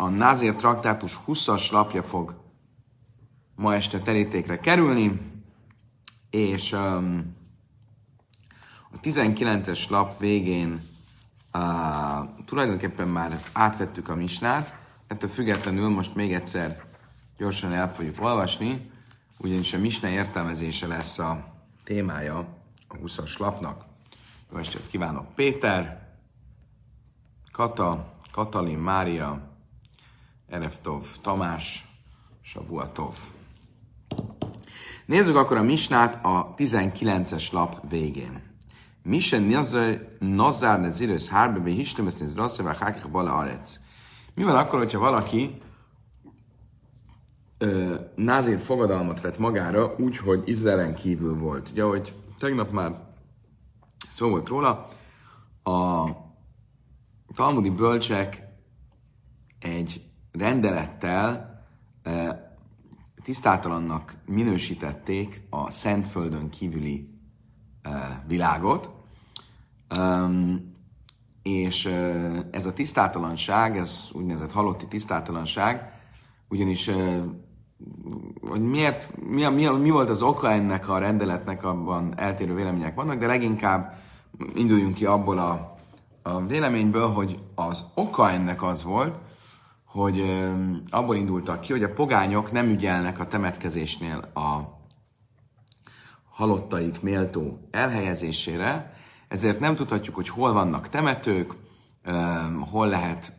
a Názér traktátus 20-as lapja fog ma este terítékre kerülni, és um, a 19-es lap végén uh, tulajdonképpen már átvettük a misnát, ettől függetlenül most még egyszer gyorsan el fogjuk olvasni, ugyanis a misna értelmezése lesz a témája a 20-as lapnak. Jó estét kívánok! Péter, Kata, Katalin, Mária, Ereftov, Tamás, Savuatov. Nézzük akkor a misnát a 19-es lap végén. Misen nazár nezirősz hárbe, histem ezt néz rasszavá, hákik bala arec. Mi van akkor, hogyha valaki názér fogadalmat vett magára úgy, hogy Izraelen kívül volt. Ugye, hogy tegnap már szó volt róla, a talmudi bölcsek egy rendelettel tisztátalannak minősítették a Szentföldön kívüli világot, és ez a tisztátalanság, ez úgynevezett halotti tisztátalanság, ugyanis hogy miért, mi, mi, mi volt az oka ennek a rendeletnek, abban eltérő vélemények vannak, de leginkább induljunk ki abból a, a véleményből, hogy az oka ennek az volt, hogy abból indultak ki, hogy a pogányok nem ügyelnek a temetkezésnél a halottaik méltó elhelyezésére, ezért nem tudhatjuk, hogy hol vannak temetők, hol lehet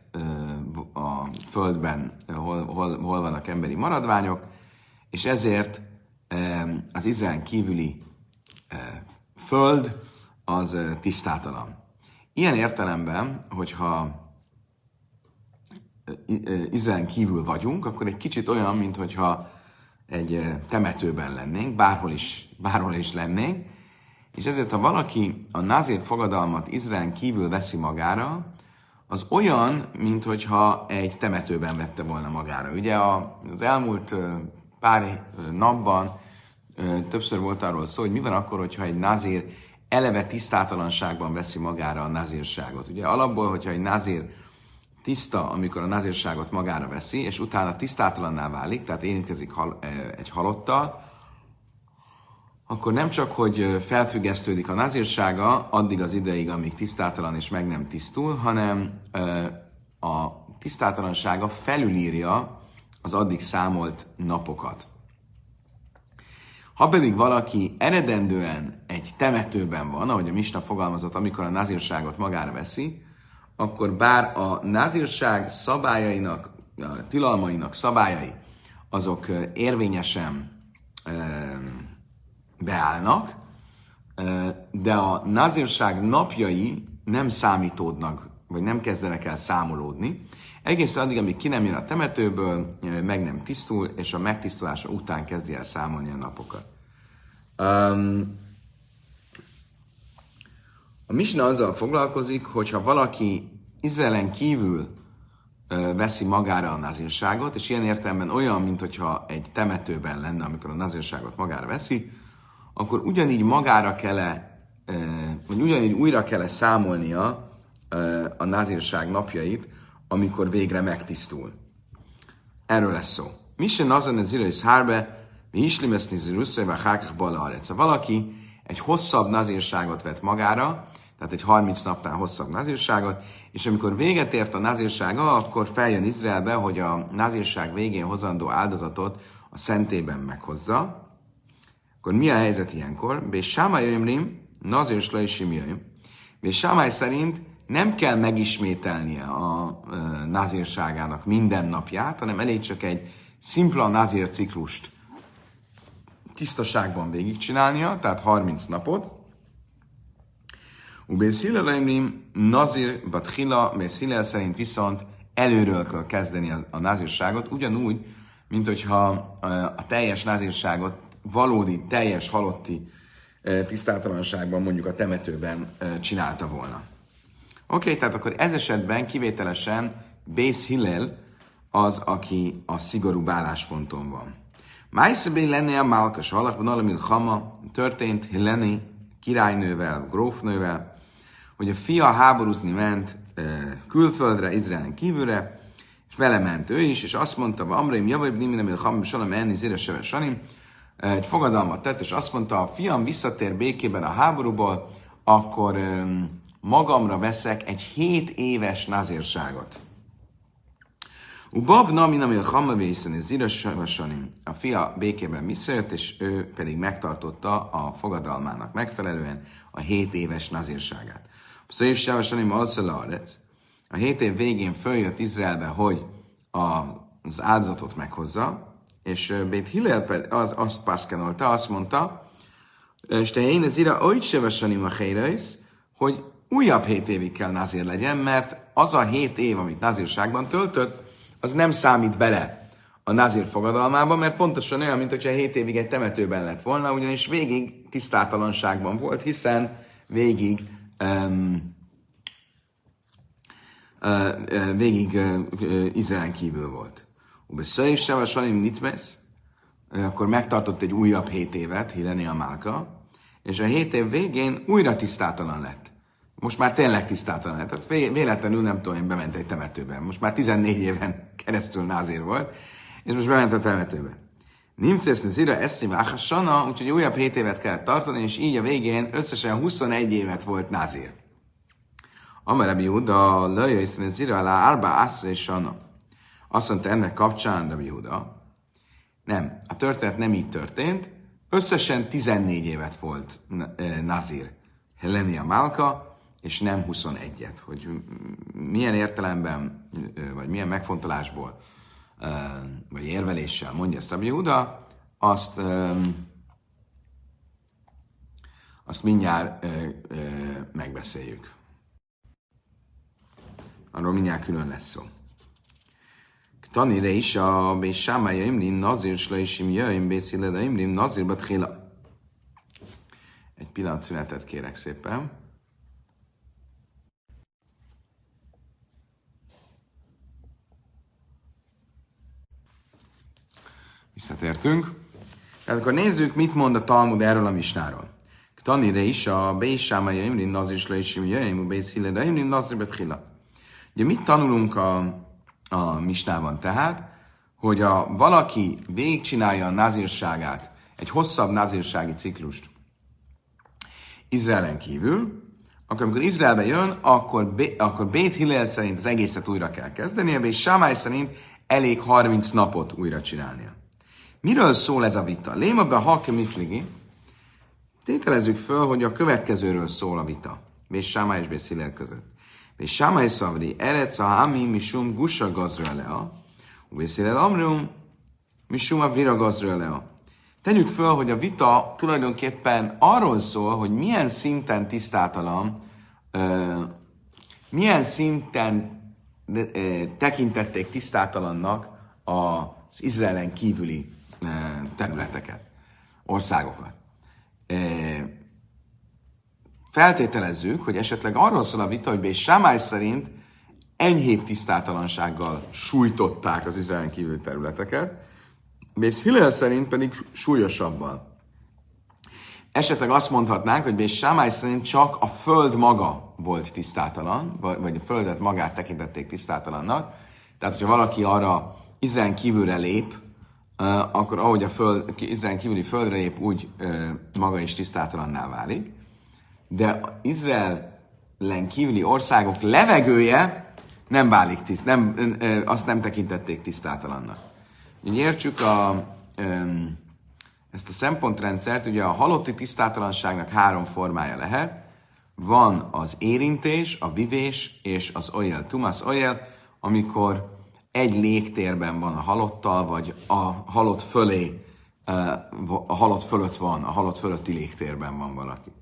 a földben, hol, hol, hol vannak emberi maradványok, és ezért az Izrael kívüli föld az tisztátalan. Ilyen értelemben, hogyha Izrael kívül vagyunk, akkor egy kicsit olyan, mint hogyha egy temetőben lennénk, bárhol is, bárhol is lennénk, és ezért, ha valaki a nazir fogadalmat Izrael kívül veszi magára, az olyan, mint hogyha egy temetőben vette volna magára. Ugye az elmúlt pár napban többször volt arról szó, hogy mi van akkor, hogyha egy nazír eleve tisztátalanságban veszi magára a nazírságot. Ugye alapból, hogyha egy nazír tiszta, amikor a nazírságot magára veszi, és utána tisztátalanná válik, tehát érintkezik hal, egy halottal, akkor nem csak, hogy felfüggesztődik a nazírsága addig az ideig, amíg tisztátalan és meg nem tisztul, hanem a tisztátalansága felülírja az addig számolt napokat. Ha pedig valaki eredendően egy temetőben van, ahogy a Misna fogalmazott, amikor a nazírságot magára veszi, akkor bár a nazírság szabályainak, a tilalmainak szabályai, azok érvényesen beállnak, de a nazírság napjai nem számítódnak, vagy nem kezdenek el számolódni, egész addig, amíg ki nem jön a temetőből, meg nem tisztul, és a megtisztulása után kezdi el számolni a napokat. Um, a Misna azzal foglalkozik, hogyha valaki Izraelen kívül veszi magára a nazírságot, és ilyen értelemben olyan, mint hogyha egy temetőben lenne, amikor a nazírságot magára veszi, akkor ugyanígy magára kell -e, vagy ugyanígy újra kell számolnia a nazírság napjait, amikor végre megtisztul. Erről lesz szó. Misen azon az ilősz hárbe, mi is limeszni zirusszai, hákach Ha valaki egy hosszabb nazírságot vett magára, tehát egy 30 napnál hosszabb nazírságot, és amikor véget ért a nazírsága, akkor feljön Izraelbe, hogy a nazírság végén hozandó áldozatot a szentében meghozza, akkor mi a helyzet ilyenkor? Bé Sámály Ömrim, Nazir Slai Simjöjm. Bé szerint nem kell megismételnie a nazírságának minden napját, hanem elég csak egy szimpla nazír ciklust tisztaságban végigcsinálnia, tehát 30 napot. Ubé Szileleimrim, Nazir Batchila, mert Szilel szerint viszont előről kell kezdeni a, a nazírságot, ugyanúgy, mint hogyha a teljes nazírságot valódi, teljes halotti tisztátalanságban mondjuk a temetőben csinálta volna. Oké, okay, tehát akkor ez esetben kivételesen Bész Hillel az, aki a szigorú állásponton van. Májszebé lenne a Málkas halakban, alamil Hama történt Hilleni királynővel, grófnővel, hogy a fia háborúzni ment külföldre, Izraelen kívülre, és vele ment ő is, és azt mondta, Amraim Javaib Nimin, amit Hamim Salam Enni Zire Seve Sanim, egy fogadalmat tett, és azt mondta, a fiam visszatér békében a háborúból, akkor magamra veszek egy 7 éves nazírságot. Ubab nami nami a hamavészen és A fia békében visszajött, és ő pedig megtartotta a fogadalmának megfelelően a 7 éves nazírságát. Szöjv Savasanim Alszalaret. A 7 év végén följött Izraelbe, hogy az áldozatot meghozza, és Bét Hillel az, azt paszkenolta, azt mondta, és te én ez ira oly sevesanim a hogy újabb hét évig kell Nazir legyen, mert az a hét év, amit Nazirságban töltött, az nem számít bele a Nazir fogadalmába, mert pontosan olyan, mint hogyha hét évig egy temetőben lett volna, ugyanis végig tisztátalanságban volt, hiszen végig um, uh, végig Izrael kívül volt. Ube Szai Seva Salim Nitmes, akkor megtartott egy újabb hét évet, Hileni a Málka, és a hét év végén újra tisztátalan lett. Most már tényleg tisztátalan lett. Tehát véletlenül nem tudom, én bement egy temetőben. Most már 14 éven keresztül názér volt, és most bement a temetőbe. Nimcesz Zira Eszrim Sana, úgyhogy újabb 7 évet kellett tartani, és így a végén összesen 21 évet volt názér. Amarabi Uda, Lajöjsz Zira alá Arba Aszra. Azt mondta ennek kapcsán, Rabbi Huda, nem, a történet nem így történt, összesen 14 évet volt Nazir Helenia Málka, és nem 21-et. Hogy milyen értelemben, vagy milyen megfontolásból, vagy érveléssel mondja ezt Rabbi Huda, azt, azt mindjárt megbeszéljük. Arról mindjárt külön lesz szó. Tanire is a Bésámája Imrin Nazir Slaisim Jöjjön Bészileda Imrin Nazir Batchila. Egy pillanat szünetet kérek szépen. Visszatértünk. Tehát akkor nézzük, mit mond a Talmud erről a misnáról. Tanire is a Bésámája Imrin Nazir Slaisim Jöjjön Bészileda Imrin Nazir Batchila. Ugye mit tanulunk a a misnában tehát, hogy a valaki végigcsinálja a nazírságát, egy hosszabb nazírsági ciklust Izraelen kívül, akkor amikor Izraelbe jön, akkor, Bé- akkor Bét Hillel szerint az egészet újra kell kezdenie, és Sámály szerint elég 30 napot újra csinálnia. Miről szól ez a vita? Léma be hakke mifligi. Tételezzük föl, hogy a következőről szól a vita. És Sámály és Bét Hillel között. És Sámai Szavri, Erec a Hami Misum Gusa Gazrelea, Ubészélel Amrum Misum a Vira Gazrelea. Tegyük föl, hogy a vita tulajdonképpen arról szól, hogy milyen szinten tisztátalan, milyen szinten tekintették tisztátalannak az Izraelen kívüli területeket, országokat feltételezzük, hogy esetleg arról szól a vita, hogy Bés Sámály szerint enyhébb tisztátalansággal sújtották az Izraelen kívül területeket, Bész Hillel szerint pedig súlyosabban. Esetleg azt mondhatnánk, hogy Bész Sámály szerint csak a föld maga volt tisztátalan, vagy a földet magát tekintették tisztátalannak. Tehát, hogyha valaki arra Izraelen kívülre lép, akkor ahogy a föld, Izraelen kívüli földre lép, úgy maga is tisztátalanná válik de Izraelen kívüli országok levegője nem válik tiszt, nem, azt nem tekintették tisztátalannak. Úgy értsük a, ezt a szempontrendszert, ugye a halotti tisztátalanságnak három formája lehet. Van az érintés, a vivés és az olyel. Tumas olyel, amikor egy légtérben van a halottal, vagy a halott fölé, a halott fölött van, a halott fölötti légtérben van valaki.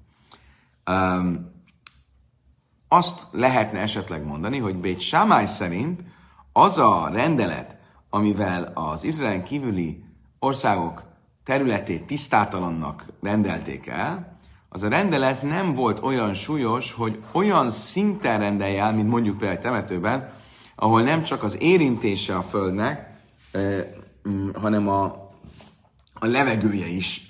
Azt lehetne esetleg mondani, hogy Bét Sámály szerint az a rendelet, amivel az Izrael kívüli országok területét tisztátalannak rendelték el, az a rendelet nem volt olyan súlyos, hogy olyan szinten rendelje el, mint mondjuk például temetőben, ahol nem csak az érintése a földnek, eh, hanem a, a levegője is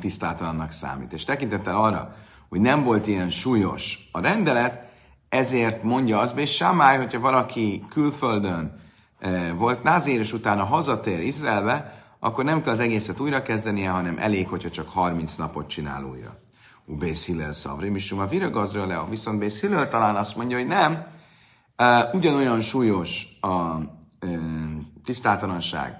tisztátalannak számít. És tekintettel arra, hogy nem volt ilyen súlyos a rendelet, ezért mondja az, és Samály, hogyha valaki külföldön volt názér, és utána hazatér Izraelbe, akkor nem kell az egészet újra kezdenie, hanem elég, hogyha csak 30 napot csinál újra. Ubész Hillel Szavri, és a viragazra le, viszont Bész talán azt mondja, hogy nem, ugyanolyan súlyos a tisztátalanság,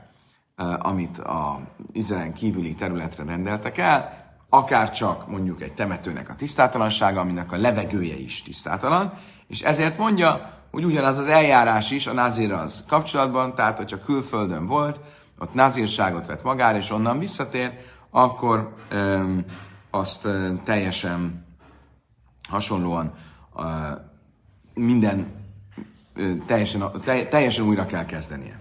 amit a Izraelen kívüli területre rendeltek el, akár csak mondjuk egy temetőnek a tisztátalansága, aminek a levegője is tisztátalan, és ezért mondja, hogy ugyanaz az eljárás is a názir az kapcsolatban, tehát hogyha külföldön volt, ott názírságot vett magára, és onnan visszatér, akkor öm, azt öm, teljesen hasonlóan öm, minden teljesen, teljesen újra kell kezdenie.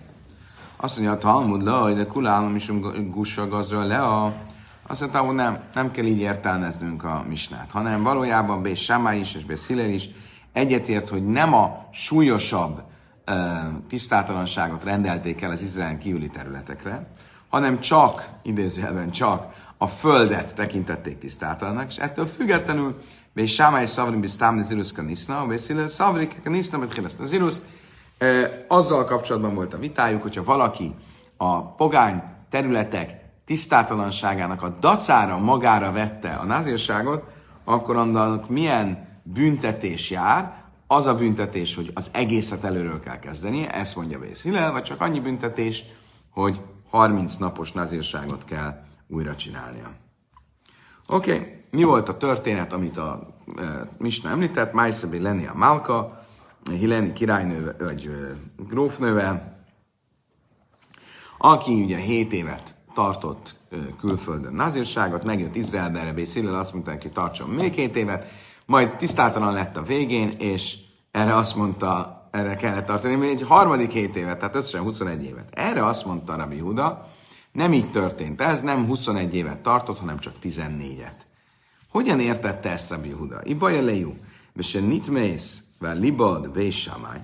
Azt mondja, a Talmud le, hogy kulálom is gussa gazra le a... Azt mondta, hogy nem, nem kell így értelmeznünk a misnát, hanem valójában Bé Samá is és Bé Sziller is egyetért, hogy nem a súlyosabb uh, tisztátalanságot rendelték el az Izrael kívüli területekre, hanem csak, idézőjelben csak, a földet tekintették tisztátalannak, és ettől függetlenül és Sámály Szavrim Bisztám Nezirus Kaniszna, Beszél Szavrik Kaniszna, mert Hilasz Nezirus. Azzal kapcsolatban volt a vitájuk, hogyha valaki a pogány területek tisztátalanságának a dacára magára vette a názírságot, akkor annak milyen büntetés jár, az a büntetés, hogy az egészet előről kell kezdenie, ezt mondja Bész vagy csak annyi büntetés, hogy 30 napos nazírságot kell újra csinálnia. Oké, okay. Mi volt a történet, amit a e, Misna említett? Májszabé lenni a Málka, Hileni királynő, vagy e, grófnővel, aki ugye 7 évet tartott e, külföldön nazírságot, megjött Izraelbe, erre Szillel azt mondta, hogy tartson még 7 évet, majd tisztátalan lett a végén, és erre azt mondta, erre kellett tartani, még egy harmadik 7 évet, tehát összesen 21 évet. Erre azt mondta Rabbi Huda, nem így történt ez, nem 21 évet tartott, hanem csak 14-et. Hogyan értette ezt Rabbi Huda? Ibaja lejú, se nitmész, vel libad, bésámány.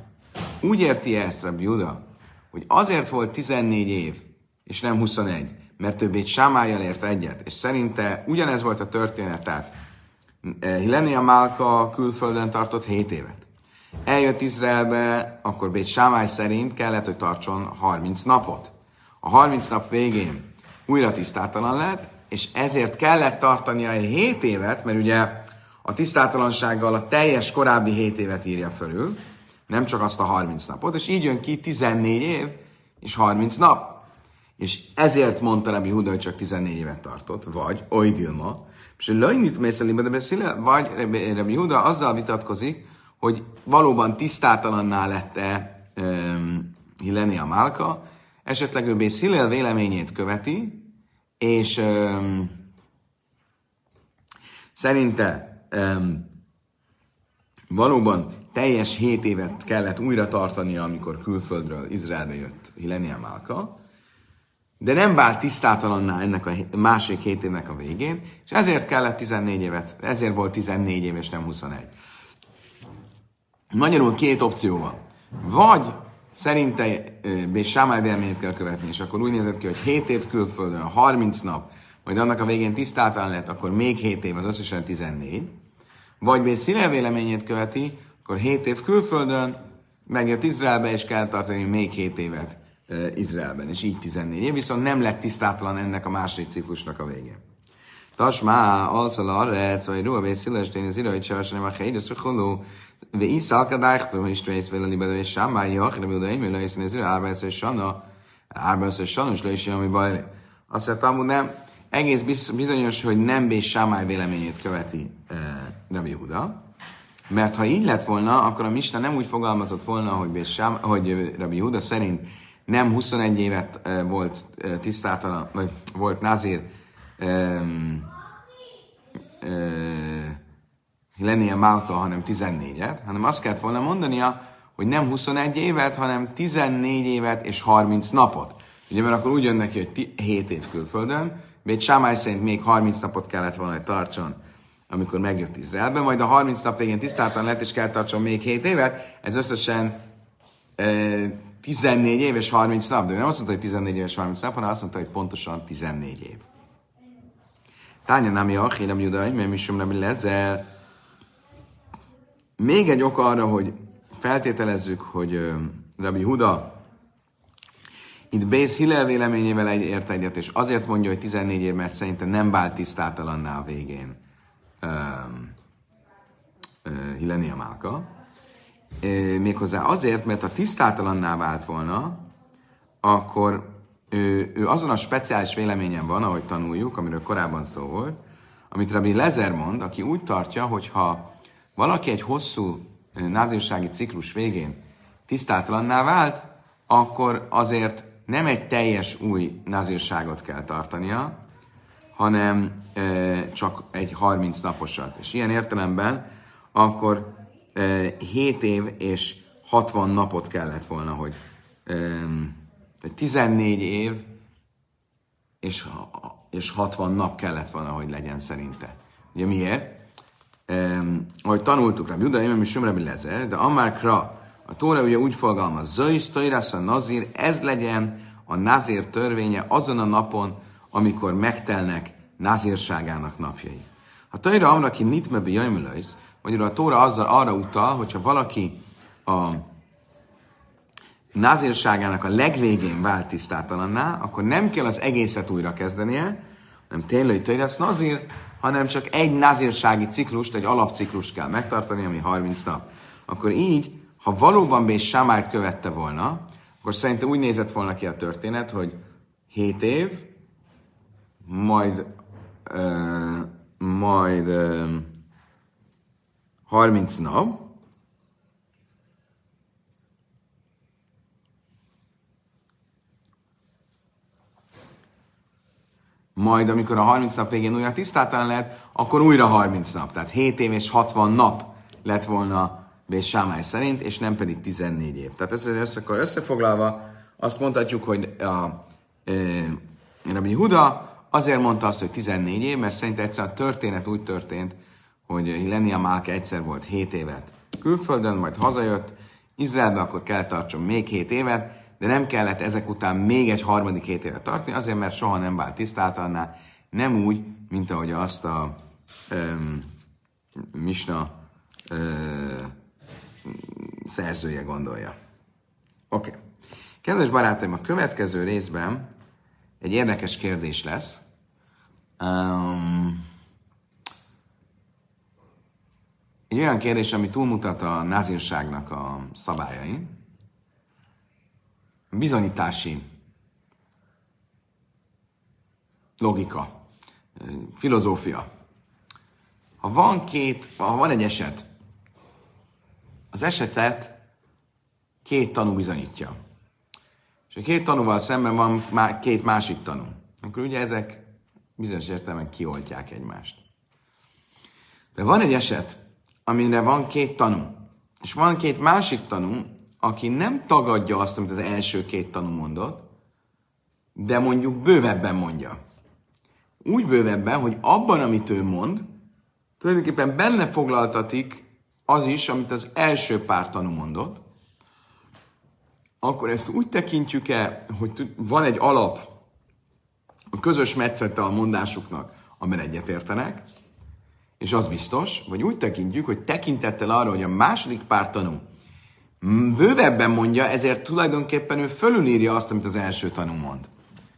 Úgy érti ezt Rabbi Huda, hogy azért volt 14 év, és nem 21, mert többé Sámájjal ért egyet, és szerinte ugyanez volt a történet, tehát Hilenia Málka külföldön tartott 7 évet. Eljött Izraelbe, akkor Bét Sámály szerint kellett, hogy tartson 30 napot a 30 nap végén újra tisztátalan lett, és ezért kellett tartania egy 7 évet, mert ugye a tisztátalansággal a teljes korábbi 7 évet írja fölül, nem csak azt a 30 napot, és így jön ki 14 év és 30 nap. És ezért mondta Rabbi Huda, hogy csak 14 évet tartott, vagy Oidilma, és Lajnit Mészelibe de beszél, vagy Rabbi Huda azzal vitatkozik, hogy valóban tisztátalanná lett-e um, Hilenia Málka, esetleg ő Bészilel véleményét követi, és um, szerinte um, valóban teljes 7 évet kellett újra tartania, amikor külföldről Izraelbe jött Hilenia Málka, de nem vált tisztátalanná ennek a másik hét évnek a végén, és ezért kellett 14 évet, ezért volt 14 év és nem 21. Magyarul két opció van. Vagy szerinte és Sámály véleményét kell követni, és akkor úgy nézett ki, hogy 7 év külföldön, 30 nap, majd annak a végén tisztáltalan lett, akkor még 7 év, az összesen 14. Vagy Bész Színe véleményét követi, akkor 7 év külföldön, megjött Izraelbe, és kell tartani még 7 évet Izraelben, és így 14 év, viszont nem lett tisztátalan ennek a második ciklusnak a vége. Tasmá, alszal arrec, vagy ruha bészilestén, az irai csavasanem a helyre de is alkadáchtum is trész vele libedő és sámmány jachir, mi oda émű lejszen ezért árbászai sanna, árbászai is lejszen, ami baj. Azt mondta, amúgy nem, egész bizonyos, hogy nem és sámály véleményét követi eh, Rabbi Huda. Mert ha így lett volna, akkor a Misna nem úgy fogalmazott volna, hogy, Béssám, hogy Rabbi Huda szerint nem 21 évet eh, volt eh, tisztátalan, vagy volt nazir, um, um, eh, lennie Málka, hanem 14-et, hanem azt kellett volna mondania, hogy nem 21 évet, hanem 14 évet és 30 napot. Ugye, mert akkor úgy jön neki, hogy 7 év külföldön, még Sámály szerint még 30 napot kellett volna, hogy tartson, amikor megjött Izraelbe, majd a 30 nap végén tisztáltan lett, és kell tartson még 7 évet, ez összesen e, 14 év és 30 nap, de ő nem azt mondta, hogy 14 év és 30 nap, hanem azt mondta, hogy pontosan 14 év. Tánya nem Achille, nem Judai, mert mi sem nem lezel, még egy ok arra, hogy feltételezzük, hogy Rabbi Huda Itt Bész Hillel véleményével ért egyet, és azért mondja, hogy 14 év, mert szerintem nem vált tisztátalanná a végén Hillenia Málka. Méghozzá azért, mert ha tisztátalanná vált volna, akkor ő, ő azon a speciális véleményen van, ahogy tanuljuk, amiről korábban szó volt, amit Rabbi Lezer mond, aki úgy tartja, hogy ha valaki egy hosszú názírsági ciklus végén tisztátalanná vált, akkor azért nem egy teljes új nazírságot kell tartania, hanem e, csak egy 30 naposat. És ilyen értelemben akkor e, 7 év és 60 napot kellett volna, hogy e, 14 év és, és 60 nap kellett volna, hogy legyen szerinte. Ugye miért? E, ahogy tanultuk rá, Juda, Imam és Sumrebi Lezer, de Amákra a Tóra ugye úgy fogalmaz, Zöjsz, Tojrász, a Nazir, ez legyen a Nazir törvénye azon a napon, amikor megtelnek Nazírságának napjai. A Tóra Amraki Nitmebe Jajmülöjsz, magyarul a Tóra azzal arra utal, hogyha valaki a názírságának a legvégén vált tisztátalanná, akkor nem kell az egészet újra kezdenie, hanem tényleg Tojrász Nazir, hanem csak egy nazírsági ciklust, egy alapciklust kell megtartani, ami 30 nap. Akkor így ha valóban Bés Samárt követte volna, akkor szerintem úgy nézett volna ki a történet, hogy 7 év, majd, uh, majd uh, 30 nap, majd amikor a 30 nap végén újra tisztáltalan lehet, akkor újra 30 nap. Tehát 7 év és 60 nap lett volna Bés Sámály szerint, és nem pedig 14 év. Tehát össze, össze, akkor összefoglalva azt mondhatjuk, hogy a e, Rabbi Huda azért mondta azt, hogy 14 év, mert szerint egyszerűen a történet úgy történt, hogy Lenia Málke egyszer volt 7 évet külföldön, majd hazajött, Izraelbe akkor kell tartson még 7 évet, de nem kellett ezek után még egy harmadik 7 évet tartani, azért, mert soha nem vált tisztátalanná, nem úgy, mint ahogy azt a um, Misna uh, szerzője gondolja. Oké. Okay. Kedves barátaim, a következő részben egy érdekes kérdés lesz. Um, egy olyan kérdés, ami túlmutat a názírságnak a szabályain. Bizonyítási logika, filozófia. Ha van két, ha van egy eset, az esetet két tanú bizonyítja. És a két tanúval szemben van má, két másik tanú. Akkor ugye ezek bizonyos értelemben kioltják egymást. De van egy eset, amire van két tanú, és van két másik tanú, aki nem tagadja azt, amit az első két tanú mondott, de mondjuk bővebben mondja. Úgy bővebben, hogy abban, amit ő mond, tulajdonképpen benne foglaltatik az is, amit az első pár tanú mondott, akkor ezt úgy tekintjük-e, hogy van egy alap a közös metszete a mondásuknak, amiben egyetértenek, és az biztos, vagy úgy tekintjük, hogy tekintettel arra, hogy a második pár tanú bővebben mondja, ezért tulajdonképpen ő fölülírja azt, amit az első tanú mond.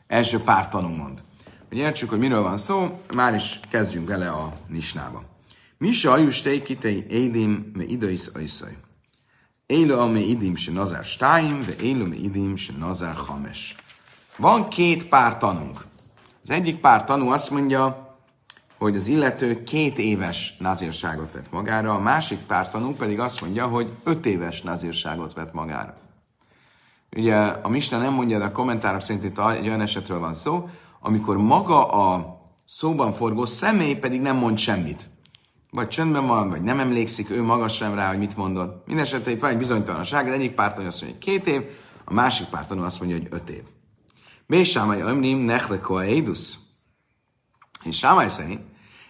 Első pár tanú mond. Hogy értsük, hogy miről van szó, már is kezdjünk ele a nisnába. Misa ajustei kitei édim me idais ajszai. Élo ame idim se nazár stáim, de élo me idim se nazár hames. Van két pár tanunk. Az egyik pár tanú azt mondja, hogy az illető két éves nazírságot vett magára, a másik pár tanú pedig azt mondja, hogy öt éves nazírságot vett magára. Ugye a Misna nem mondja, de a kommentárok szerint itt egy olyan esetről van szó, amikor maga a szóban forgó személy pedig nem mond semmit vagy csöndben van, vagy nem emlékszik ő maga sem rá, hogy mit mondott. Mindenesetre itt van egy bizonytalanság, az egyik pártanú azt mondja, hogy két év, a másik pártanú azt mondja, hogy öt év. Mi Sámai Ömrim Nechleko a Eidus. És Sámai szerint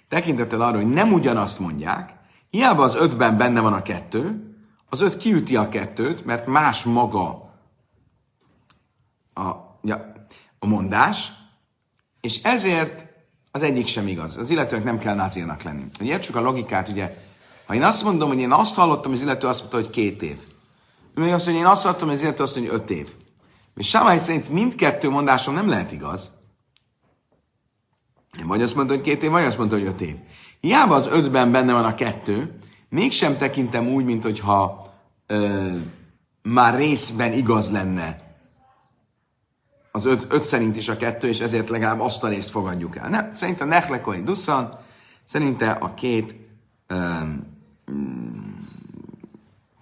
tekintettel arra, hogy nem ugyanazt mondják, hiába az ötben benne van a kettő, az öt kiüti a kettőt, mert más maga a, ja, a mondás, és ezért az egyik sem igaz. Az illetőnek nem kell názírnak lenni. Hogy értsük a logikát, ugye, ha én azt mondom, hogy én azt hallottam, az illető azt mondta, hogy két év. Ő még azt mondja, hogy én azt hallottam, az illető azt mondja, hogy öt év. És Sámály szerint mindkettő mondásom nem lehet igaz. Vagy azt mondta, hogy két év, vagy azt mondta, hogy öt év. Hiába az ötben benne van a kettő, mégsem tekintem úgy, mint hogyha már részben igaz lenne az öt, öt szerint is a kettő, és ezért legalább azt a részt fogadjuk el. Nem, szerintem Nechlekoi Dusszan, szerinte a két ö,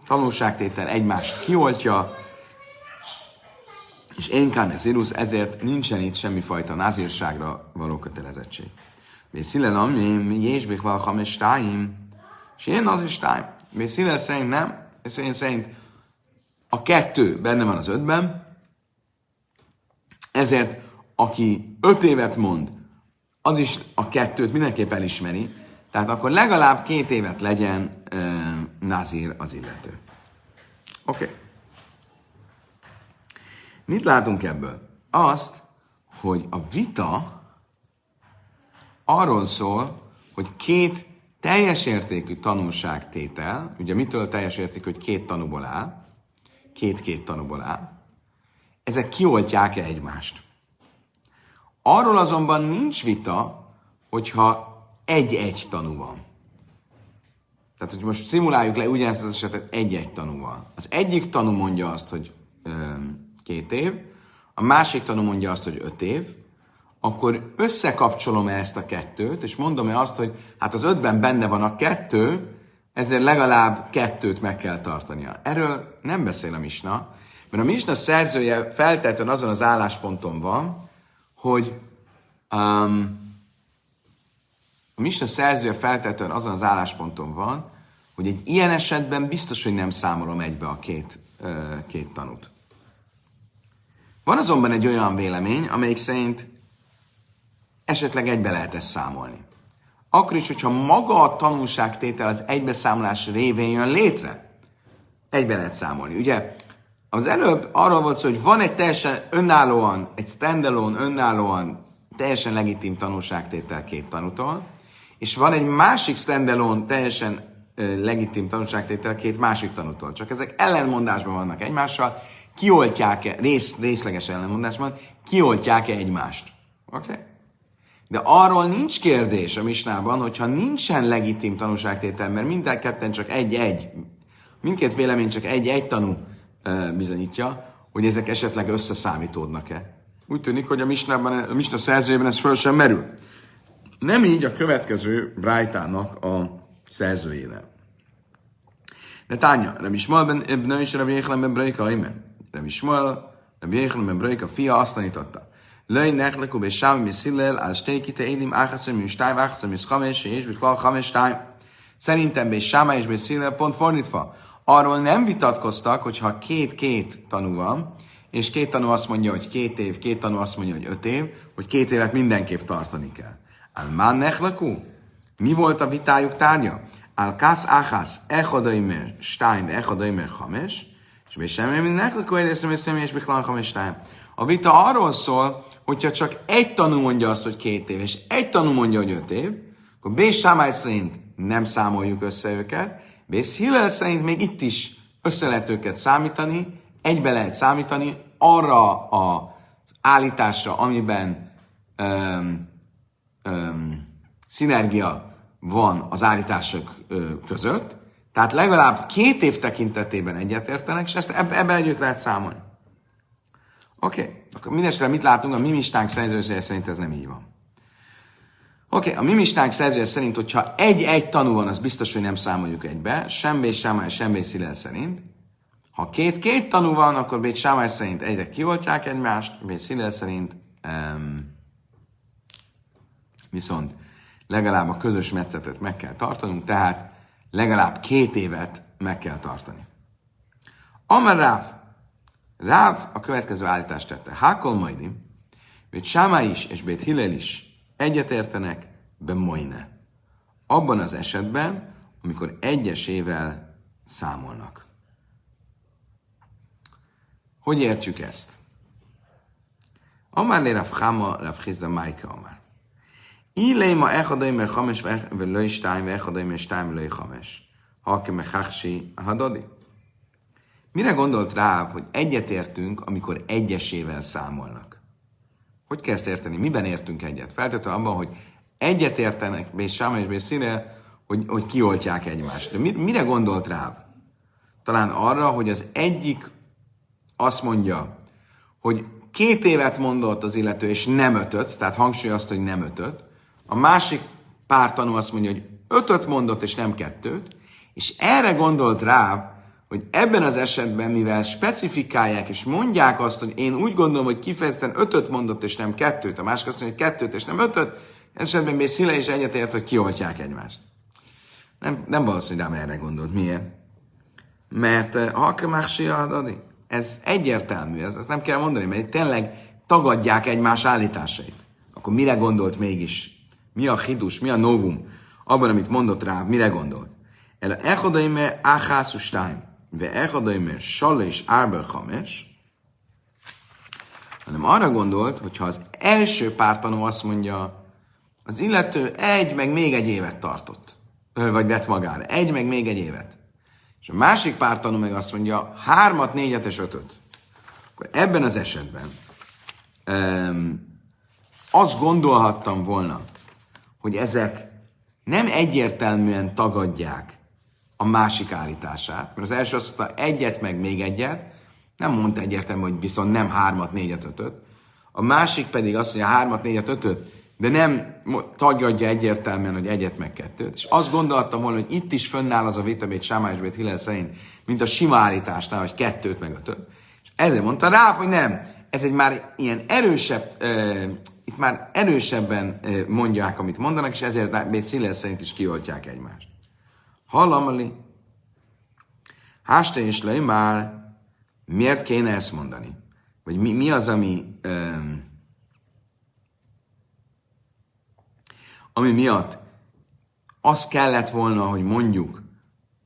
tanulságtétel egymást kioltja, és én Kánezirus, ezért nincsen itt semmifajta názírságra való kötelezettség. Vészilel amim, jés bichval hames táim, és én az is táim. Vészilel szerint nem, és én szerint a kettő benne van az ötben, ezért aki öt évet mond, az is a kettőt mindenképp elismeri, tehát akkor legalább két évet legyen uh, nazír az illető. Oké. Okay. Mit látunk ebből? Azt, hogy a vita arról szól, hogy két teljes értékű tanulságtétel, ugye mitől teljes értékű, hogy két tanúból áll, két-két tanúból áll, ezek kioltják-e egymást. Arról azonban nincs vita, hogyha egy-egy tanú van. Tehát, hogy most szimuláljuk le ugyanezt az esetet egy-egy tanúval. Az egyik tanú mondja azt, hogy ö, két év, a másik tanú mondja azt, hogy öt év, akkor összekapcsolom ezt a kettőt, és mondom-e azt, hogy hát az ötben benne van a kettő, ezért legalább kettőt meg kell tartania. Erről nem beszél a Misna, mert a Misna szerzője feltétlenül azon az állásponton van, hogy um, a Misna szerzője feltétlenül azon az állásponton van, hogy egy ilyen esetben biztos, hogy nem számolom egybe a két, uh, két tanút. Van azonban egy olyan vélemény, amelyik szerint esetleg egybe lehet ezt számolni. Akkor is, hogyha maga a tanulságtétel az egybeszámolás révén jön létre, egybe lehet számolni. Ugye az előbb arról volt szó, hogy van egy teljesen önállóan, egy standalone, önállóan, teljesen legitim tanulságtétel két tanútól, és van egy másik standalone, teljesen legitim tanulságtétel két másik tanútól. Csak ezek ellenmondásban vannak egymással, kioltják-e, rész, részleges ellenmondásban, kioltják-e egymást. Oké? Okay? De arról nincs kérdés a misnában, hogyha nincsen legitim tanúságtétel, mert minden ketten csak egy-egy, mindkét vélemény csak egy-egy tanú bizonyítja, hogy ezek esetleg összeszámítódnak-e. Úgy tűnik, hogy a misnában, a misna szerzőjében ez föl sem merül. Nem így a következő Brájtának a tánya, nem is mal ben ebnő is Rabbi Jéhlem ben Breika, nem is mal, Rabbi Jéhlem ben Breika fia azt tanította. Löj nechlekú be sám mi szillel, az stékite édim áhaszom, mi stáj, áhaszom, mi schames, és biklal chames táj. Szerintem be sáma és be szillel pont fordítva. Arról nem vitatkoztak, hogyha két-két tanú van, és két tanú azt mondja, hogy két év, két tanú azt mondja, hogy öt év, hogy két évet mindenképp tartani kell. Al man nechlekú? Mi volt a vitájuk tárgya? Al kász áhász, echadaimer, stájm, echadaimer, hames, és mi sem mi nechlekú, és mi és hames, stájm. A vita arról szól, hogyha csak egy tanú mondja azt, hogy két év, és egy tanú mondja, hogy öt év, akkor B. Sámály szerint nem számoljuk össze őket, Bész Hillel szerint még itt is össze lehet őket számítani, egybe lehet számítani arra az állításra, amiben öm, öm, szinergia van az állítások között, tehát legalább két év tekintetében egyetértenek, és ezt ebbe, ebbe együtt lehet számolni. Oké, okay. akkor mindesetre mit látunk? A mi mistánk szerint ez nem így van. Oké, okay, a mi mistánk szerzője szerint, hogyha egy-egy tanú van, az biztos, hogy nem számoljuk egybe, sem Bét Sámály, sem Bét Szilel szerint. Ha két-két tanú van, akkor Bét Sámály szerint egyre kioltják egymást, Bét Szilel szerint um, viszont legalább a közös metszetet meg kell tartanunk, tehát legalább két évet meg kell tartani. Amar Ráv, Ráv a következő állítást tette. Hákol majdim, Bét Sámály is és Bét Hillel is egyetértenek, be moine. Abban az esetben, amikor egyesével számolnak. Hogy értjük ezt? Amár le Rav Chama, Rav Chizda Maika Amár. Iléma echadaimer chames velői stájm, echadaimer stájm velői chames. Hake mechachsi hadadi. Mire gondolt rá, hogy egyetértünk, amikor egyesével számolnak? Hogy kell ezt érteni? Miben értünk egyet? Feltétlenül abban, hogy egyetértenek, és Sáma és Bészire, hogy, hogy kioltják egymást. De mire gondolt rá? Talán arra, hogy az egyik azt mondja, hogy két évet mondott az illető, és nem ötöt, tehát hangsúlyozta, hogy nem ötöt. A másik pár tanú azt mondja, hogy ötöt mondott, és nem kettőt. És erre gondolt rá, hogy ebben az esetben, mivel specifikálják és mondják azt, hogy én úgy gondolom, hogy kifejezetten ötöt mondott, és nem kettőt, a másik azt mondja, hogy kettőt, és nem ötöt, esetben még Szile is egyetért, hogy kioltják egymást. Nem, nem valószínű, hogy erre gondolt. Miért? Mert eh, Hakemachsi adani. Ez egyértelmű, ez, ezt nem kell mondani, mert tényleg tagadják egymás állításait. Akkor mire gondolt mégis? Mi a hidus, mi a novum? Abban, amit mondott rá, mire gondolt? El echodaime áhászustáim, ve echodaime sale és árbel hames, hanem arra gondolt, hogy ha az első pártanó azt mondja, az illető egy, meg még egy évet tartott, vagy vett magára, egy, meg még egy évet. És a másik pártanú meg azt mondja, hármat, négyet és ötöt. Akkor ebben az esetben um, azt gondolhattam volna, hogy ezek nem egyértelműen tagadják a másik állítását, mert az első azt mondta egyet, meg még egyet, nem mondta egyértelműen, hogy viszont nem hármat, négyet, ötöt. A másik pedig azt mondja hármat, négyet, ötöt, de nem tagadja egyértelműen, hogy egyet meg kettőt. És azt gondoltam volna, hogy itt is fönnáll az a vita, még Sámá Bét Hillel szerint, mint a sima állításnál, hogy kettőt meg ötöt. És ezért mondta rá, hogy nem. Ez egy már ilyen erősebb, uh, itt már erősebben mondják, amit mondanak, és ezért Bét Hillel szerint is kioltják egymást. Hallamali. Háste és le már, miért kéne ezt mondani? Vagy mi, mi az, ami um, ami miatt az kellett volna, hogy mondjuk,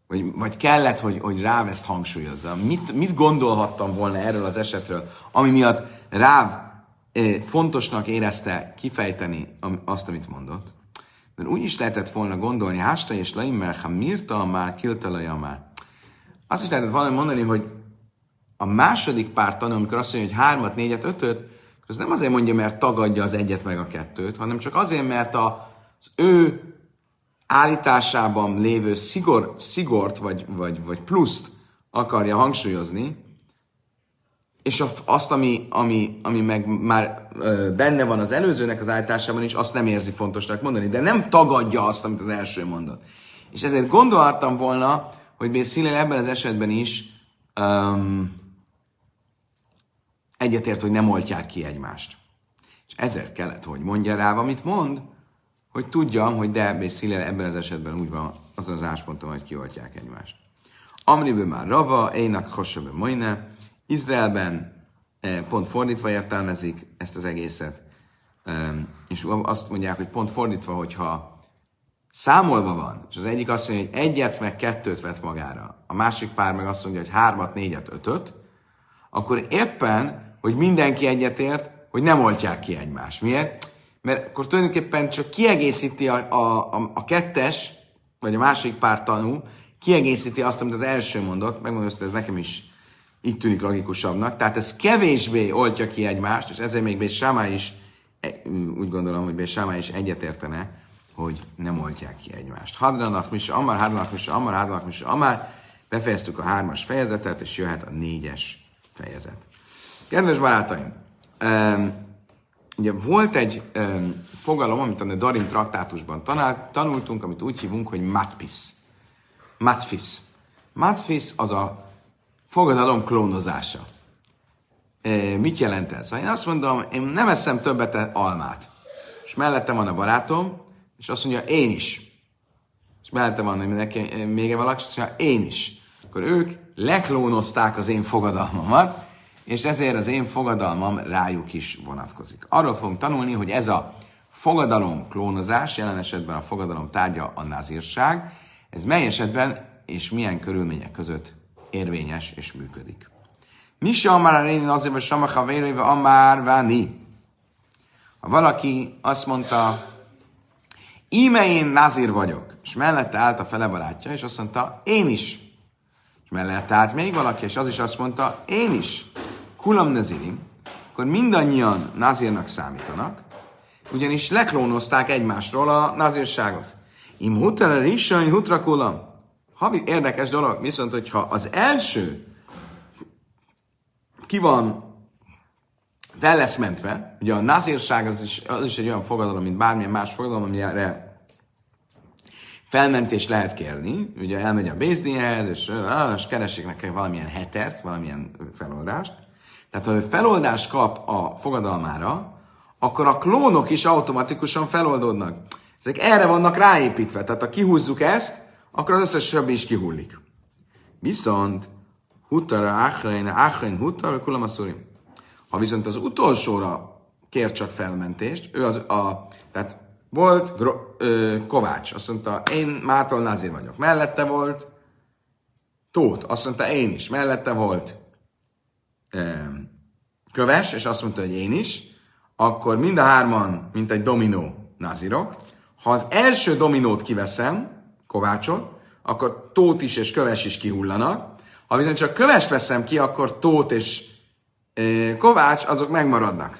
vagy, vagy kellett, hogy, hogy Ráv ezt hangsúlyozza. Mit, mit gondolhattam volna erről az esetről, ami miatt Ráv fontosnak érezte kifejteni azt, amit mondott? Mert úgy is lehetett volna gondolni, Hásta és Laimer, ha Mirta már, Kiltalaja már. Azt is lehetett volna mondani, hogy a második pár tanul, amikor azt mondja, hogy hármat, négyet, ötöt, az nem azért mondja, mert tagadja az egyet meg a kettőt, hanem csak azért, mert a az ő állításában lévő szigor, szigort vagy, vagy, vagy pluszt akarja hangsúlyozni, és azt, ami, ami, ami meg már benne van az előzőnek az állításában is, azt nem érzi fontosnak mondani, de nem tagadja azt, amit az első mondott. És ezért gondolhattam volna, hogy még Szilel ebben az esetben is um, egyetért, hogy nem oltják ki egymást. És ezért kellett, hogy mondja rá, amit mond, hogy tudjam, hogy de Bészilel ebben az esetben úgy van azon az ásponton, hogy kioltják egymást. Amriből már Rava, Énak Hossabbe Moine, Izraelben eh, pont fordítva értelmezik ezt az egészet, és azt mondják, hogy pont fordítva, hogyha számolva van, és az egyik azt mondja, hogy egyet meg kettőt vett magára, a másik pár meg azt mondja, hogy hármat, négyet, ötöt, akkor éppen, hogy mindenki egyetért, hogy nem oltják ki egymást. Miért? mert akkor tulajdonképpen csak kiegészíti a, a, a, a kettes, vagy a másik pár tanú, kiegészíti azt, amit az első mondott, megmondom hogy ez nekem is így tűnik logikusabbnak, tehát ez kevésbé oltja ki egymást, és ezért még Bés Sámá is, e, úgy gondolom, hogy Bés Sámá is egyetértene, hogy nem oltják ki egymást. Hadranak, mis, amar, hadranak, mis, amar, hadranak, mis, amar, befejeztük a hármas fejezetet, és jöhet a négyes fejezet. Kedves barátaim, um, Ugye volt egy fogalom, amit a Darin traktátusban tanál, tanultunk, amit úgy hívunk, hogy matpis. Matfis. Matfis az a fogadalom klónozása. E, mit jelent ez? Ha én azt mondom, én nem eszem többet almát, és mellettem van a barátom, és azt mondja, én is. És mellettem van neki, még valaki, és azt mondja, én is. Akkor ők leklónozták az én fogadalmamat, és ezért az én fogadalmam rájuk is vonatkozik. Arról fogunk tanulni, hogy ez a fogadalom klónozás, jelen esetben a fogadalom tárgya a nazírság, ez mely esetben és milyen körülmények között érvényes és működik. Mi se amár a réni azért, hogy sama havéréve amár váni. Ha valaki azt mondta, íme én nazír vagyok, és mellette állt a fele barátja, és azt mondta, én is. és mellett állt még valaki, és az is azt mondta, én is, kulam nezirim, akkor mindannyian nazírnak számítanak, ugyanis leklónozták egymásról a nazírságot. Im hutra rishon hutra kulam. Havi, érdekes dolog, viszont hogyha az első ki van fel ugye a nazírság az is, az is egy olyan fogadalom, mint bármilyen más fogadalom, amire felmentést lehet kérni, ugye elmegy a Bézdinhez, és, és keresik neki valamilyen hetert, valamilyen feloldást. Tehát ha ő feloldást kap a fogadalmára, akkor a klónok is automatikusan feloldódnak. Ezek erre vannak ráépítve, tehát ha kihúzzuk ezt, akkor az összes többi is kihullik. Viszont hutara achrein, achrein hutar, kulamaszurim. Ha viszont az utolsóra kér csak felmentést, ő az a, tehát volt Gro- ö, Kovács, azt mondta, én Mától Názir vagyok. Mellette volt Tóth, azt mondta, én is. Mellette volt ö, Köves, és azt mondta, hogy én is. Akkor mind a hárman, mint egy dominó nazirok. Ha az első dominót kiveszem, Kovácsot, akkor Tóth is és Köves is kihullanak. Ha viszont csak Kövest veszem ki, akkor Tóth és ö, Kovács, azok megmaradnak.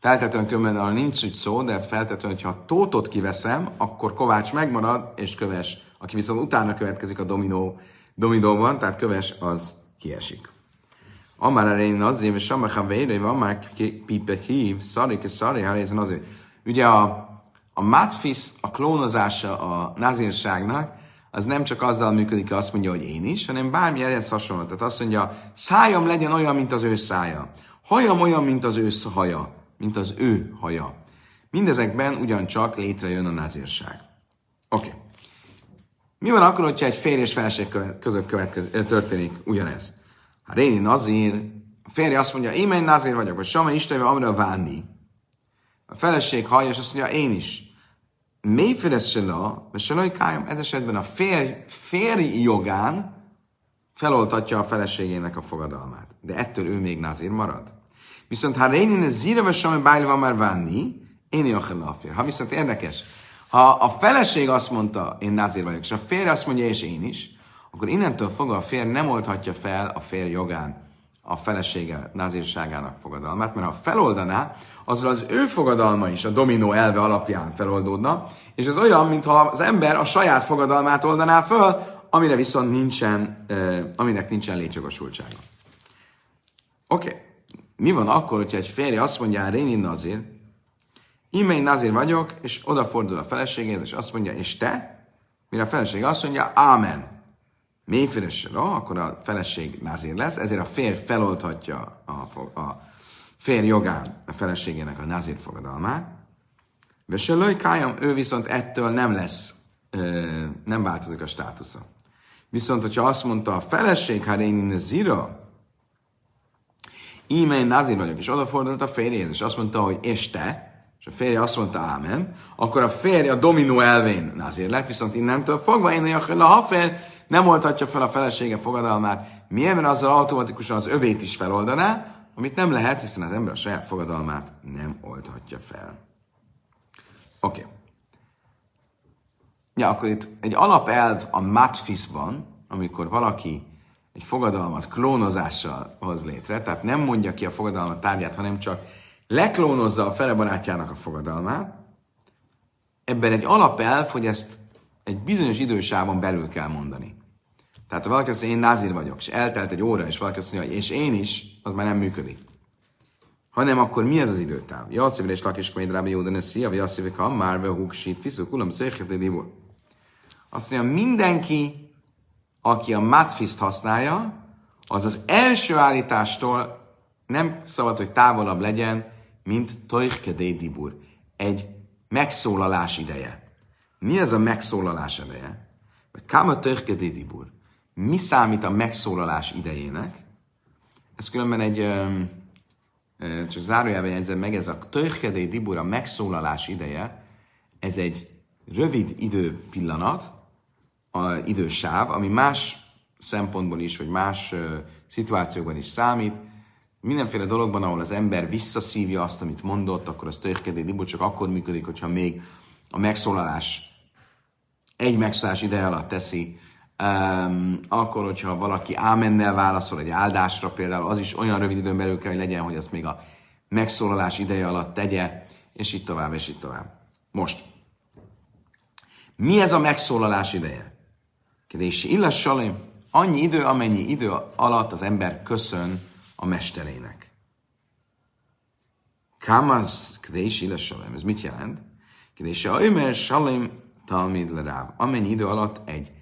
Feltetően kömmel nincs úgy szó, de feltetően, hogyha tótot kiveszem, akkor Kovács megmarad, és köves, aki viszont utána következik a dominó, dominóban, tehát köves az kiesik. Amár a rén azért, és Samach Vére, van már pipe hív, szari, és szari, ez azért. Ugye a, a matfis, a klónozása a nazírságnak, az nem csak azzal működik, hogy azt mondja, hogy én is, hanem bármi ehhez hasonló. Tehát azt mondja, szájam legyen olyan, mint az ő szája. Hajam olyan, mint az ő haja mint az ő haja. Mindezekben ugyancsak létrejön a nazírság. Oké. Okay. Mi van akkor, hogyha egy férj és feleség között következ, történik ugyanez? Ha Réni nazír, a férj azt mondja, én menj nazír vagyok, vagy Sama Isten, amire vánni. A feleség hallja, és azt mondja, én is. Mélyféles se la, ez esetben a férj, férj jogán feloltatja a feleségének a fogadalmát. De ettől ő még nazír marad. Viszont ha Rénin vagy sami van már vánni, én lafér. Ha viszont érdekes, ha a feleség azt mondta, én názír vagyok, és a férj azt mondja, és én is, akkor innentől fogva a férj nem oldhatja fel a férj jogán a felesége názírságának fogadalmát, mert ha feloldaná, azzal az ő fogadalma is a dominó elve alapján feloldódna, és ez olyan, mintha az ember a saját fogadalmát oldaná föl, amire viszont nincsen, aminek nincsen létjogosultsága. Oké. Okay. Mi van akkor, hogyha egy férje azt mondja, Réni Nazir, én Nazir vagyok, és odafordul a feleségéhez, és azt mondja, és te? Mire a feleség azt mondja, Ámen. Mélyfélessel, akkor a feleség Nazir lesz, ezért a férj feloldhatja a, a férj jogán a feleségének a Nazir fogadalmát. Veselőj kájam, ő viszont ettől nem lesz, nem változik a státusza. Viszont, hogyha azt mondta a feleség, ha Réni Nazira, íme én nazir vagyok, és odafordult a férjéhez, és azt mondta, hogy és te, és a férje azt mondta, ámen, akkor a férje a dominó elvén nazir lett, viszont innentől fogva én a hafer nem oldhatja fel a felesége fogadalmát, miért, mert azzal automatikusan az övét is feloldaná, amit nem lehet, hiszen az ember a saját fogadalmát nem oldhatja fel. Oké. Okay. Ja, akkor itt egy alapelv a matfisban, amikor valaki egy fogadalmat klónozással hoz létre, tehát nem mondja ki a fogadalmat tárgyát, hanem csak leklónozza a fele barátjának a fogadalmát, ebben egy alapelv, hogy ezt egy bizonyos idősávon belül kell mondani. Tehát ha valaki azt mondja, én názír vagyok, és eltelt egy óra, és valaki azt mondja, és én is, az már nem működik. Hanem akkor mi ez az időtáv? Jasszivre és lakis kmédrába jó, de szia, vagy jasszivre kammár, ve huksít, fiszuk, ulam, székhete, Azt mondja, mindenki aki a matfiszt használja, az az első állítástól nem szabad, hogy távolabb legyen, mint Toichkedé Dibur. Egy megszólalás ideje. Mi ez a megszólalás ideje? Káma Toichkedé Dibur. Mi számít a megszólalás idejének? Ez különben egy, csak zárójelben jegyzem meg, ez a Toichkedé Dibur, a megszólalás ideje, ez egy rövid idő pillanat, a idősáv, ami más szempontból is, vagy más uh, szituációkban is számít. Mindenféle dologban, ahol az ember visszaszívja azt, amit mondott, akkor az töjkedé dibó csak akkor működik, hogyha még a megszólalás egy megszólalás ideje alatt teszi Um, akkor, hogyha valaki ámennel válaszol egy áldásra például, az is olyan rövid időn belül kell, hogy legyen, hogy azt még a megszólalás ideje alatt tegye, és így tovább, és így tovább. Most, mi ez a megszólalás ideje? Kérdés, salim, annyi idő, amennyi idő alatt az ember köszön a mesterének. Kamaz illas salim, ez mit jelent? Kérdés, Ömer salim talmid leráv, amennyi idő alatt egy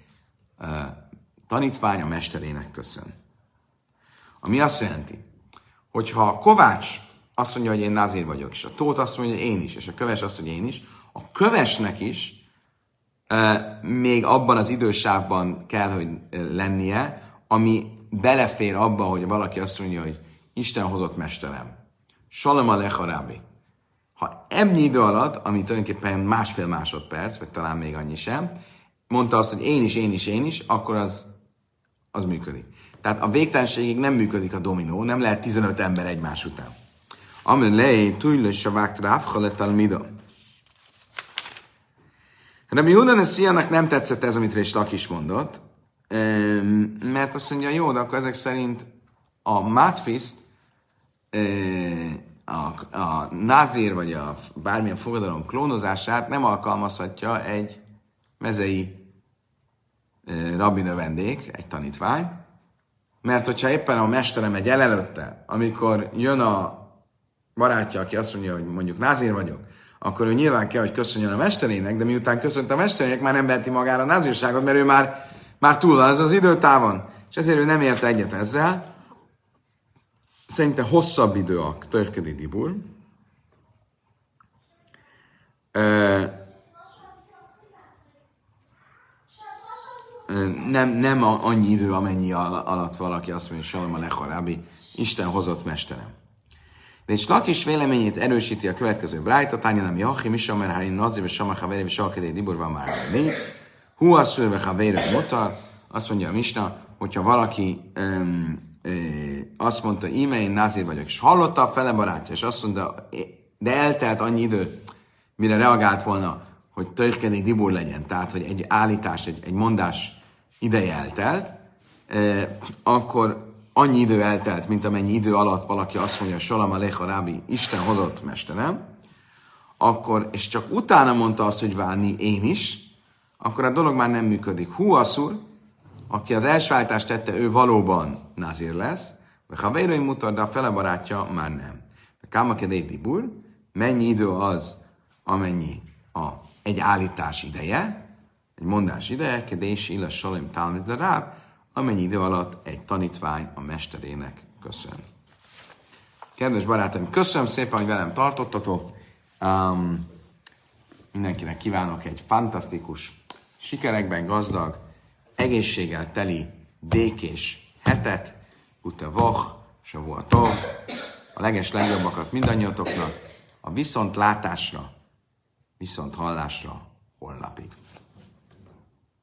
uh, tanítvány a mesterének köszön. Ami azt jelenti, hogyha Kovács azt mondja, hogy én nazír vagyok, és a Tóth azt mondja, hogy én is, és a Köves azt mondja, hogy én is, a Kövesnek is még abban az idősávban kell, hogy lennie, ami belefér abba, hogy valaki azt mondja, hogy Isten hozott mesterem. Salem a lecharábi. Ha ennyi idő alatt, ami tulajdonképpen másfél másodperc, vagy talán még annyi sem, mondta azt, hogy én is, én is, én is, akkor az, az működik. Tehát a végtelenségig nem működik a dominó, nem lehet 15 ember egymás után. Amen lej, túl a vágt ráfhalet mida. Rabbi Hudan Esziának nem tetszett ez, amit Réslak is mondott, mert azt mondja, jó, de akkor ezek szerint a Matfiszt, a, a Nazir vagy a bármilyen fogadalom klónozását nem alkalmazhatja egy mezei rabbi növendék, egy tanítvány, mert hogyha éppen a mesterem egy előtte, amikor jön a barátja, aki azt mondja, hogy mondjuk Názír vagyok, akkor ő nyilván kell, hogy köszönjön a mesterének, de miután köszönt a mesterének, már nem veheti magára a názírságot, mert ő már, már túl van az az időtávon. És ezért ő nem ért egyet ezzel. Szerinte hosszabb idő a törkedi dibur. nem, nem annyi idő, amennyi alatt valaki azt mondja, Salom a Lecharábi, Isten hozott mesterem. De és Lakis véleményét erősíti a következő brájta, Tányanam Jachi, Misamer Harin Nazir, és Sama Haveri, és Salkedé Dibur van már mi. Hu asszul, ve Haveri Motar, azt mondja a Misna, hogyha valaki um, azt mondta, íme én Nazir vagyok, és hallotta a fele barátja, és azt mondta, de eltelt annyi idő, mire reagált volna, hogy törkedé dibur legyen, tehát hogy egy állítás, egy, egy mondás ideje eltelt, akkor annyi idő eltelt, mint amennyi idő alatt valaki azt mondja, Salam Alecha Rábi, Isten hozott mesterem, akkor, és csak utána mondta azt, hogy válni én is, akkor a dolog már nem működik. Hú asszur, aki az első tette, ő valóban nazír lesz, vagy ha vérői mutat, de a fele barátja már nem. Káma dibur, mennyi idő az, amennyi a, egy állítás ideje, egy mondás ideje, kedés illa salim talmid ráb, amennyi idő alatt egy tanítvány a mesterének köszön. Kedves barátaim, köszönöm szépen, hogy velem tartottatok. Um, mindenkinek kívánok egy fantasztikus, sikerekben gazdag, egészséggel teli, békés hetet, uta vach, savuatov, a leges legjobbakat mindannyiatoknak, a viszont látásra, viszont hallásra holnapig.